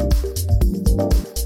Thank you